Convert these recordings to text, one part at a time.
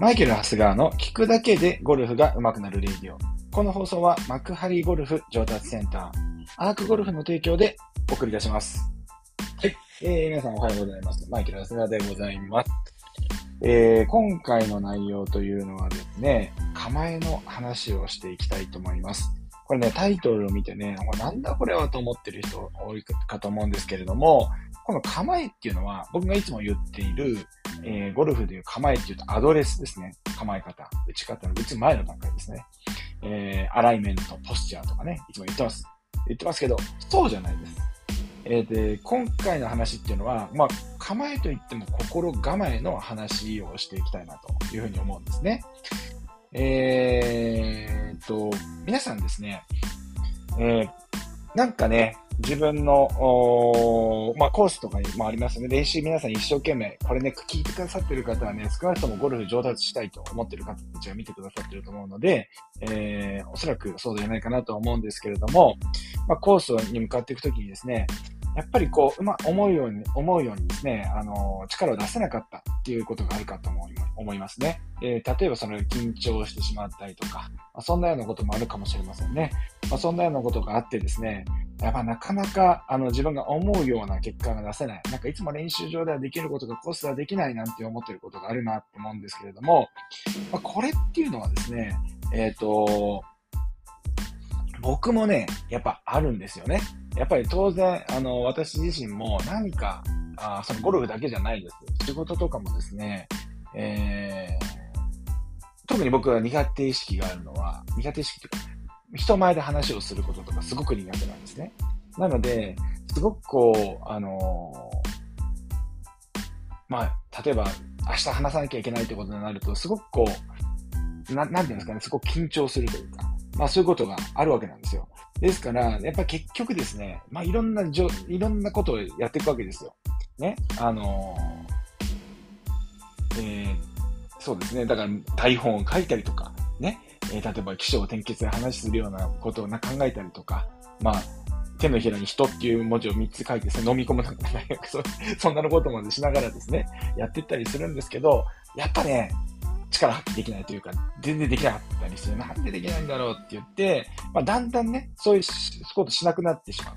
マイケル・ハスガーの聞くだけでゴルフが上手くなるレディオ。この放送は幕張ゴルフ上達センター、アークゴルフの提供でお送りいたします。はい。えー、皆さんおはようございます。マイケル・ハスガーでございます。えー、今回の内容というのはですね、構えの話をしていきたいと思います。これね、タイトルを見てね、なんだこれはと思ってる人多いかと思うんですけれども、この構えっていうのは、僕がいつも言っている、えー、ゴルフでいう構えっていうとアドレスですね。構え方。打ち方の打つ前の段階ですね。えー、アライメント、ポスチャーとかね、いつも言ってます。言ってますけど、そうじゃないです。えー、で、今回の話っていうのは、まあ、構えといっても心構えの話をしていきたいなというふうに思うんですね。えー、と、皆さんですね、えー、なんかね、自分の、まあ、コースとかにもありますね。練習皆さん一生懸命、これね、聞いてくださってる方はね、少なくともゴルフ上達したいと思ってる方たちが見てくださってると思うので、えー、おそらくそうじゃないかなと思うんですけれども、まあ、コースに向かっていくときにですね、やっぱりこう、うま、思うように、思うようにですね、あの、力を出せなかったっていうことがあるかと思い思いますね。えー、例えばその緊張してしまったりとか、まあ、そんなようなこともあるかもしれませんね。まあ、そんなようなことがあってですね、やっぱなかなかあの自分が思うような結果が出せない。なんかいつも練習場ではできることがコースではできないなんて思ってることがあるなって思うんですけれども、まあ、これっていうのはですね、えっ、ー、と、僕もね、やっぱあるんですよね。やっぱり当然、あの、私自身も何か、あそのゴルフだけじゃないです。仕事とかもですね、えー、特に僕は苦手意識があるのは、苦手意識というか、人前で話をすることとかすごく苦手なんですね。なので、すごくこう、あの、まあ、例えば、明日話さなきゃいけないってことになると、すごくこう、ななんていうんですかね、すごく緊張するというか、まあそういうことがあるわけなんですよ。ですから、やっぱり結局ですね、まあいろんなじょ、いろんなことをやっていくわけですよ。ね。あのー、えー、そうですね。だから台本を書いたりとか、ね。えー、例えば起承転結で話するようなことを考えたりとか、まあ、手のひらに人っていう文字を3つ書いて飲み込むとか、そそんなのことまでしながらですね、やっていったりするんですけど、やっぱね、力発揮できないというか、全然できなかったりする。なんでできないんだろうって言って、まあ、だんだんね、そういうことしなくなってしまう。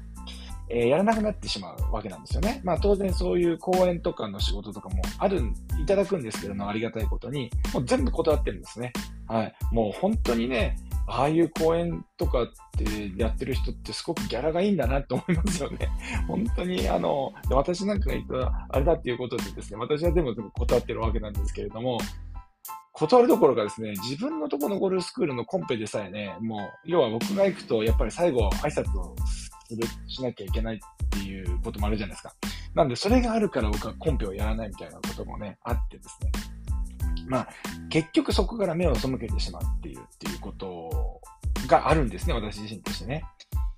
えー、やらなくなってしまうわけなんですよね。まあ当然そういう講演とかの仕事とかもある、いただくんですけども、ありがたいことに、もう全部断ってるんですね。はい。もう本当にね、ああいう講演とかってやってる人ってすごくギャラがいいんだなって思いますよね。本当に、あの、私なんかが言ったらあれだっていうことでですね、私はでも断ってるわけなんですけれども、断るどころかですね、自分のとこのゴルフスクールのコンペでさえね、もう、要は僕が行くと、やっぱり最後、挨拶をする、しなきゃいけないっていうこともあるじゃないですか。なんで、それがあるから僕はコンペをやらないみたいなこともね、あってですね。まあ、結局そこから目を背けてしまっていう、っていうことがあるんですね、私自身としてね。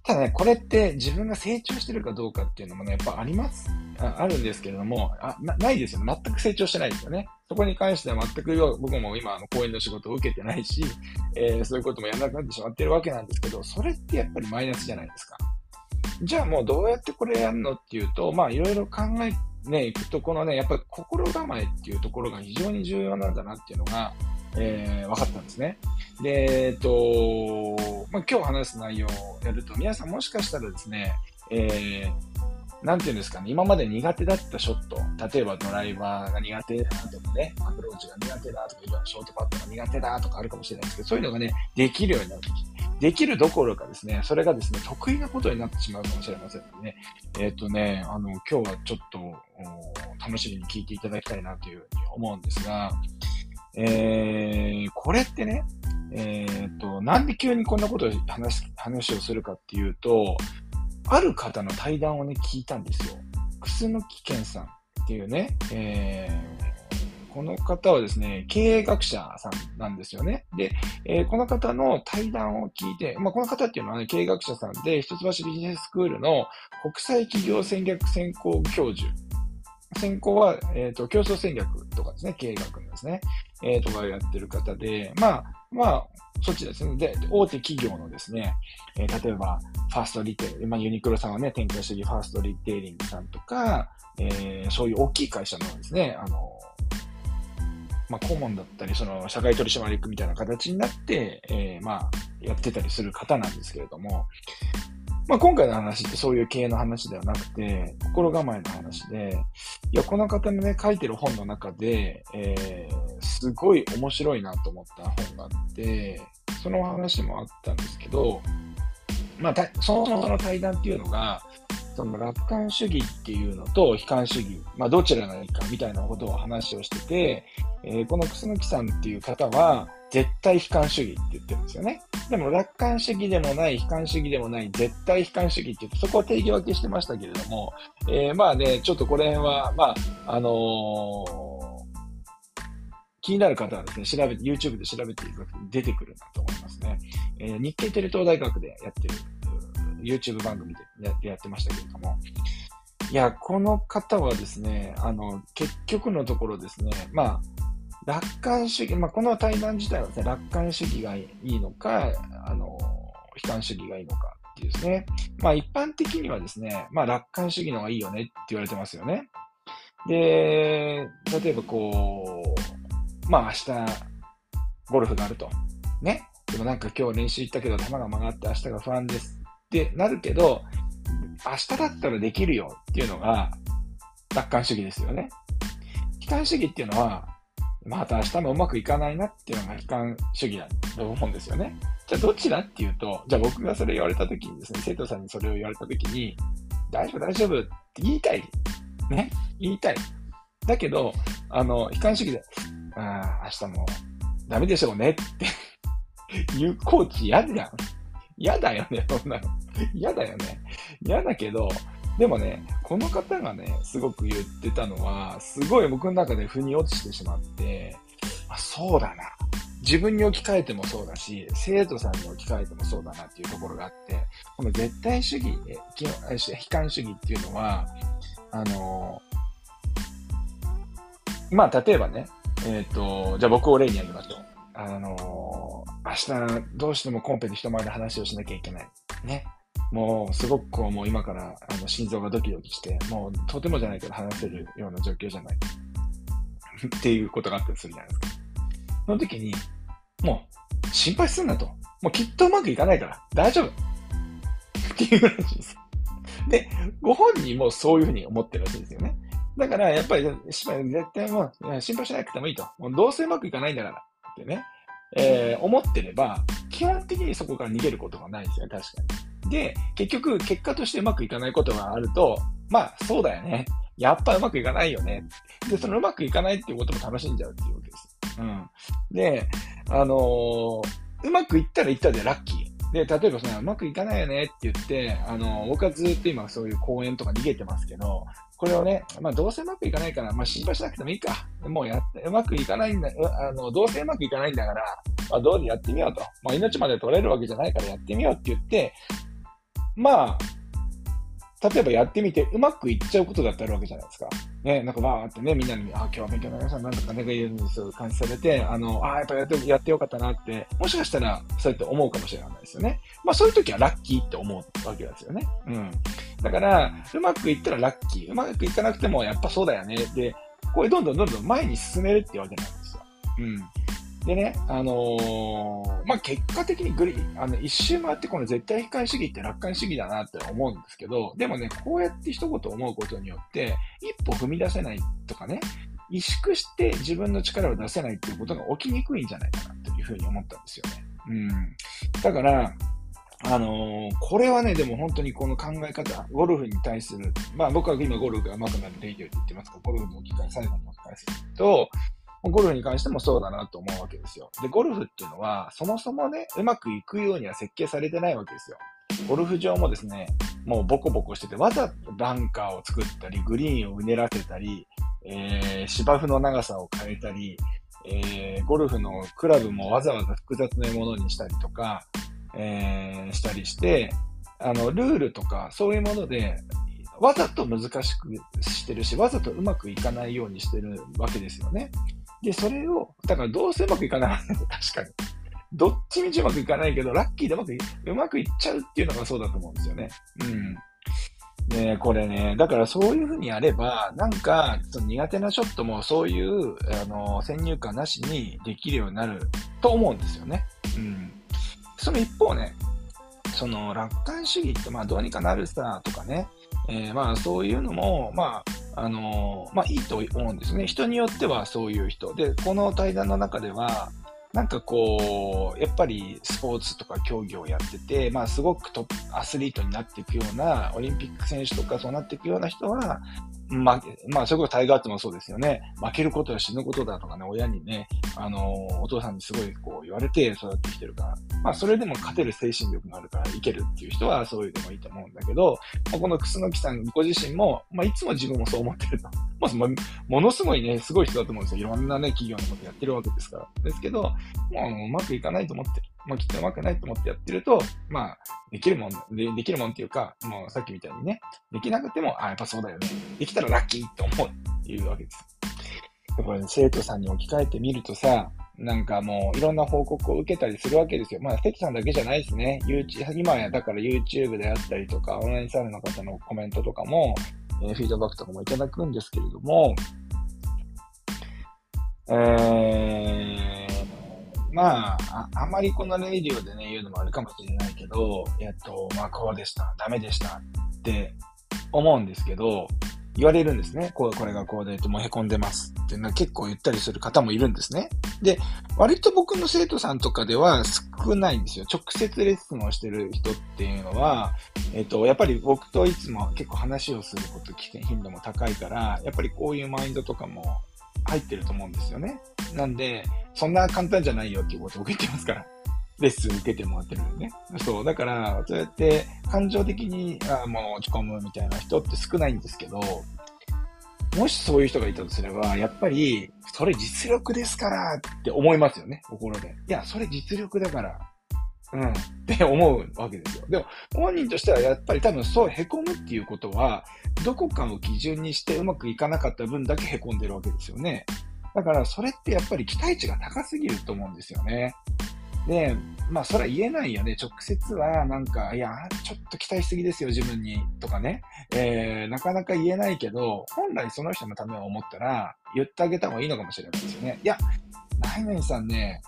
ただね、これって自分が成長してるかどうかっていうのもね、やっぱあります。ああるんですけれどもあな、ないですよ。全く成長してないですよね。そこに関しては全く僕も今、の、講演の仕事を受けてないし、えー、そういうこともやらなくなってしまってるわけなんですけど、それってやっぱりマイナスじゃないですか。じゃあもうどうやってこれやるのっていうと、まあいろいろ考えね、いくと、このね、やっぱり心構えっていうところが非常に重要なんだなっていうのが、えー、分かったんですね。で、えっと、まあ、今日話す内容をやると、皆さんもしかしたらですね、えー、なんていうんですかね、今まで苦手だったショット、例えばドライバーが苦手だとかね、アプローチが苦手だとか、ショートパットが苦手だとかあるかもしれないですけど、そういうのがね、できるようになるとき、できるどころかですね、それがですね、得意なことになってしまうかもしれませんのでね、えっ、ー、とね、あの、今日はちょっと、楽しみに聞いていただきたいなというふうに思うんですが、えー、これってね、えー、と、なんで急にこんなことを話話をするかっていうと、ある方の対談をね、聞いたんですよ。楠木健さんっていうね、えー、この方はですね、経営学者さんなんですよね。で、えー、この方の対談を聞いて、まあ、この方っていうのはね、経営学者さんで、一橋ビジネススクールの国際企業戦略専攻教授。専攻は、えっ、ー、と、競争戦略とかですね、経営学のですね。えー、とかやってる方で、まあ、まあ、そっちですね。で、大手企業のですね、えー、例えば、ファーストリテイル、まあ、ユニクロさんはね、展開してるファーストリテイリングさんとか、えー、そういう大きい会社のですね、あの、まあ、顧問だったり、その社会取締役みたいな形になって、えー、まあ、やってたりする方なんですけれども、まあ、今回の話ってそういう経営の話ではなくて、心構えの話で、いや、この方のね、書いてる本の中で、えー、すごい面白いなと思った本があって、その話もあったんですけど、まあ、そもそもの対談っていうのが、その楽観主義っていうのと悲観主義、まあ、どちらがいいかみたいなことを話をしてて、えー、この楠木さんっていう方は、絶対悲観主義って言ってるんですよね。でも楽観主義でもない、悲観主義でもない、絶対悲観主義ってって、そこは定義分けしてましたけれども、えー、まあね、ちょっとこれは、まあ、あのー、気になる方はですね、調べて、YouTube で調べていただくと出てくるなと思いますね。えー、日経テレ東大学でやってる YouTube 番組でやってましたけれども、いや、この方はですね、あの、結局のところですね、まあ、楽観主義、まあ、この対談自体はですね、楽観主義がいいのか、あの、悲観主義がいいのかっていうですね。まあ、一般的にはですね、まあ、楽観主義の方がいいよねって言われてますよね。で、例えばこう、まあ、明日、ゴルフがあると。ね。でもなんか今日練習行ったけど球が曲がって明日が不安です。ってなるけど、明日だったらできるよっていうのが楽観主義ですよね。悲観主義っていうのは、また明日もうまくいかないなっていうのが悲観主義だと思うんですよね。じゃあどっちだっていうと、じゃあ僕がそれ言われた時にですね、生徒さんにそれを言われた時に、大丈夫大丈夫って言いたい。ね言いたい。だけど、あの、悲観主義で、ああ、明日もダメでしょうねって いうコーチ嫌じゃん。嫌だよね、そんなの。嫌だよね。嫌だけど、でもね、この方がね、すごく言ってたのは、すごい僕の中で腑に落ちてしまって、あ、そうだな。自分に置き換えてもそうだし、生徒さんに置き換えてもそうだなっていうところがあって、この絶対主義、悲観主義っていうのは、あの、まあ、例えばね、えっ、ー、と、じゃあ僕を例に挙げましょう。あの、明日どうしてもコンペで人前で話をしなきゃいけない。ね。もうすごくこう、もう今からあの心臓がドキドキして、もうとてもじゃないけど話せるような状況じゃない。っていうことがあったりするじゃないですか。その時に、もう心配すんなと。もうきっとうまくいかないから大丈夫。っていうらしいです。で、ご本人もそういうふうに思ってるらしいですよね。だから、やっぱり、絶対もう心配しなくてもいいと。もうどうせうまくいかないんだから。ってね、えー、思ってれば、基本的にそこから逃げることがないですよ、確かに。で、結局、結果としてうまくいかないことがあると、まあ、そうだよね。やっぱうまくいかないよね。で、そのうまくいかないっていうことも楽しんじゃうっていうわけです。うん。で、あのー、うまくいったらいったでラッキー。で、例えばそのうまくいかないよねって言って、あの、僕はずっと今そういう講演とか逃げてますけど、これをね、まあ、どうせうまくいかないから、まあ、心配しなくてもいいか。もうやって、うまくいかないんだ、あの、どうせうまくいかないんだから、まあ、どうでやってみようと。まあ、命まで取れるわけじゃないからやってみようって言って、まあ、例えばやってみてうまくいっちゃうことだってあるわけじゃないですか。ね、なんかわーってね、みんなに、あ、今日は勉強の皆さんなんとかね、が言うんですよ、感じされて、あの、あやっぱやってやってよかったなって、もしかしたらそうやって思うかもしれないですよね。まあそういう時はラッキーって思うわけですよね。うん。だから、うまくいったらラッキー。うまくいかなくてもやっぱそうだよね。で、これどんどんどんどん前に進めるってわけなんですよ。うん。でね、あのー、まあ、結果的にグリあの、一周回ってこの絶対悲観主義って楽観主義だなって思うんですけど、でもね、こうやって一言思うことによって、一歩踏み出せないとかね、萎縮して自分の力を出せないっていうことが起きにくいんじゃないかなというふうに思ったんですよね。うん。だから、あのー、これはね、でも本当にこの考え方、ゴルフに対する、まあ僕は今ゴルフが上手くなるレイディオって言ってますから、ゴルフの機会最後にお伝えすると、ゴルフに関してもそうだなと思うわけですよ。で、ゴルフっていうのは、そもそもね、うまくいくようには設計されてないわけですよ。ゴルフ場もですね、もうボコボコしてて、わざとバンカーを作ったり、グリーンをうねらせたり、えー、芝生の長さを変えたり、えー、ゴルフのクラブもわざわざ複雑なものにしたりとか、えー、したりして、あの、ルールとかそういうもので、わざと難しくしてるし、わざとうまくいかないようにしてるわけですよね。で、それを、だからどうせうまくいかない。確かに。どっちみちうまくいかないけど、ラッキーでうまくい、うまくいっちゃうっていうのがそうだと思うんですよね。うん。ね、これね、だからそういうふうにやれば、なんか、その苦手なショットもそういう、あの、先入観なしにできるようになると思うんですよね。うん。その一方ね、その楽観主義って、まあどうにかなるさとかね、えー、まあそういうのも、まあ、あの、まあいいと思うんですね。人によってはそういう人。で、この対談の中では、なんかこう、やっぱりスポーツとか競技をやってて、まあすごくトップアスリートになっていくような、オリンピック選手とかそうなっていくような人は、まあ、まあ、それこそタイガーってもそうですよね。負けることは死ぬことだとかね、親にね、あの、お父さんにすごいこう言われて育ってきてるから、まあ、それでも勝てる精神力があるからいけるっていう人はそういうのもいいと思うんだけど、まあ、この楠木さんご自身も、まあ、いつも自分もそう思ってると。まあ、ものすごいね、すごい人だと思うんですよ。いろんなね、企業のことやってるわけですから。ですけど、もううまくいかないと思ってる。まあ、きっとうまくないと思ってやってると、まあ、できるもん、でできるもんっていうか、もうさっきみたいにね、できなくても、あ、やっぱそうだよね。できたらラッキーって思ういうわけです。やっぱり、ね、生徒さんに置き換えてみるとさ、なんかもういろんな報告を受けたりするわけですよ。まあ、関さんだけじゃないですね。今やだから YouTube であったりとか、オンラインサロンの方のコメントとかも、えー、フィードバックとかもいただくんですけれども、えー、まあ、ああまりこのレディオでね、言うのもあるかもしれないけど、えっと、まあ、こうでした、ダメでしたって思うんですけど、言われるんですね。こう、これがこうで、もう凹んでますっていうのは結構言ったりする方もいるんですね。で、割と僕の生徒さんとかでは少ないんですよ。直接レッスンをしてる人っていうのは、えっと、やっぱり僕といつも結構話をすること、危険頻度も高いから、やっぱりこういうマインドとかも入ってると思うんですよね。なんで、そんな簡単じゃないよっていうことを僕言ってますから。レッスン受けてもらってるんでね。そう。だから、そうやって感情的に、あもう落ち込むみたいな人って少ないんですけど、もしそういう人がいたとすれば、やっぱり、それ実力ですからって思いますよね、心で。いや、それ実力だから。うん。って思うわけですよ。でも、本人としてはやっぱり多分そう凹むっていうことは、どこかを基準にしてうまくいかなかった分だけ凹んでるわけですよね。だからそれってやっぱり期待値が高すぎると思うんですよね。で、まあそれは言えないよね。直接はなんか、いや、ちょっと期待しすぎですよ、自分に。とかね。えー、なかなか言えないけど、本来その人のためを思ったら、言ってあげた方がいいのかもしれないですよね。いや、何々さんね、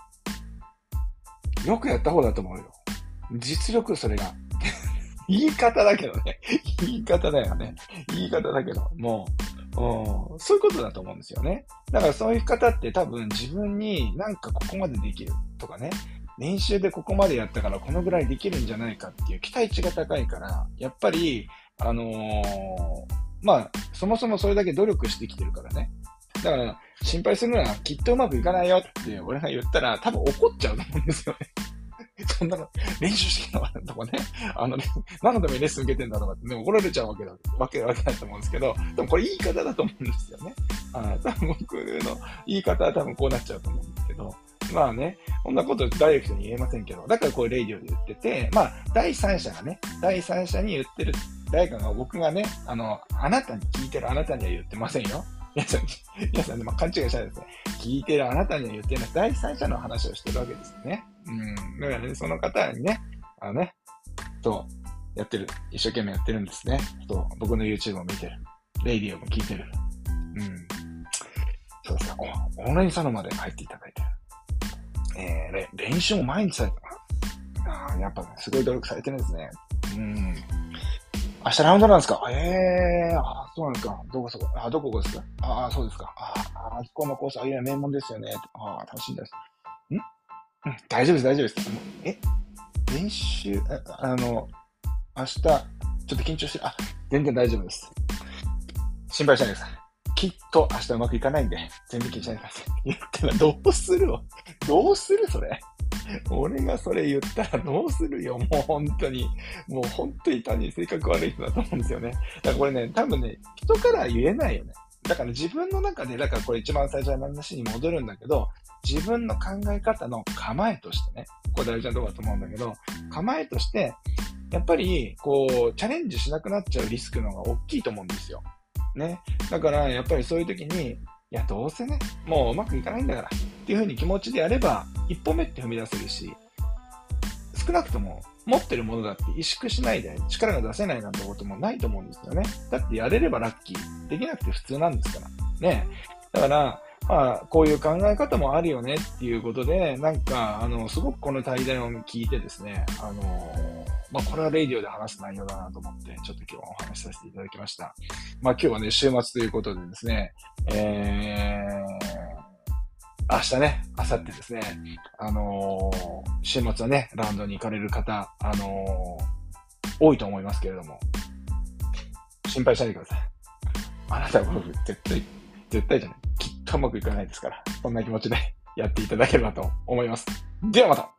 よくやった方だと思うよ。実力、それが。言い方だけどね。言い方だよね。言い方だけど、もう、そういうことだと思うんですよね。だからそういう方って多分自分になんかここまでできるとかね、練習でここまでやったからこのぐらいできるんじゃないかっていう期待値が高いから、やっぱり、あのー、まあ、そもそもそれだけ努力してきてるからね。だから、心配するのはきっとうまくいかないよって俺が言ったら多分怒っちゃうと思うんですよね。そんなの、練習してきたのとかね、あのね、何のためにレッスン受けてんだとかってね、怒られちゃうわけだ、わけ、わけだと思うんですけど、でもこれ言い方だと思うんですよね。あ多分僕の言い方は多分こうなっちゃうと思うんですけど、まあね、こんなことダイレクトに言えませんけど、だからこうレイディオで言ってて、まあ、第三者がね、第三者に言ってる、誰かが僕がね、あの、あなたに聞いてるあなたには言ってませんよ。皆さん、皆さんね、まあ、勘違いしないですね。聞いてるあなたには言ってない。第三者の話をしてるわけですよね。うん。だからね、その方にね、あのね、そう、やってる。一生懸命やってるんですね。そう、僕の YouTube も見てる。レイディオも聞いてる。うん。そうですね。オンラインサロンまで入っていただいてる。えー、練習も毎日されてああ、やっぱ、ね、すごい努力されてるんですね。うん。明日ラウンドなんですか？ええー、あそうなんですか。どこそこ、あどこですか？ああ、そうですか。ああ、ここのコース、あ、いや、名門ですよね。ああ、楽しいです。ん？うん、大丈夫です、大丈夫です。え？練習、ああの、明日、ちょっと緊張してる。あ、全然大丈夫です。心配しないでください。きっと明日うまくいかないんで、全然気にしないでください。言ったらどうするどうするそれ。俺がそれ言ったらどうするよ、もう本当に。もう本当に単に性格悪い人だと思うんですよね。だからこれね、多分ね、人から言えないよね。だから自分の中で、だからこれ一番最初の話に戻るんだけど、自分の考え方の構えとしてね、これ大事なとこだと思うんだけど、構えとして、やっぱり、こう、チャレンジしなくなっちゃうリスクの方が大きいと思うんですよ。ね。だから、やっぱりそういう時に、いや、どうせね、もううまくいかないんだから、っていうふうに気持ちでやれば、一歩目って踏み出せるし、少なくとも持ってるものだって萎縮しないで力が出せないなんてこともないと思うんですよね。だってやれればラッキー。できなくて普通なんですから。ね。だから、まあ、こういう考え方もあるよねっていうことで、なんか、あの、すごくこの対談を聞いてですね、あの、まあ、これはレイディオで話す内容だなと思って、ちょっと今日はお話しさせていただきました。まあ、今日はね、週末ということでですね、えー、明日ね、明後日ですね、あのー、週末はね、ラウンドに行かれる方、あのー、多いと思いますけれども、心配しないでください。あなたはゴルフ絶対、絶対じゃない。きっとうまくいかないですから、そんな気持ちでやっていただければと思います。ではまた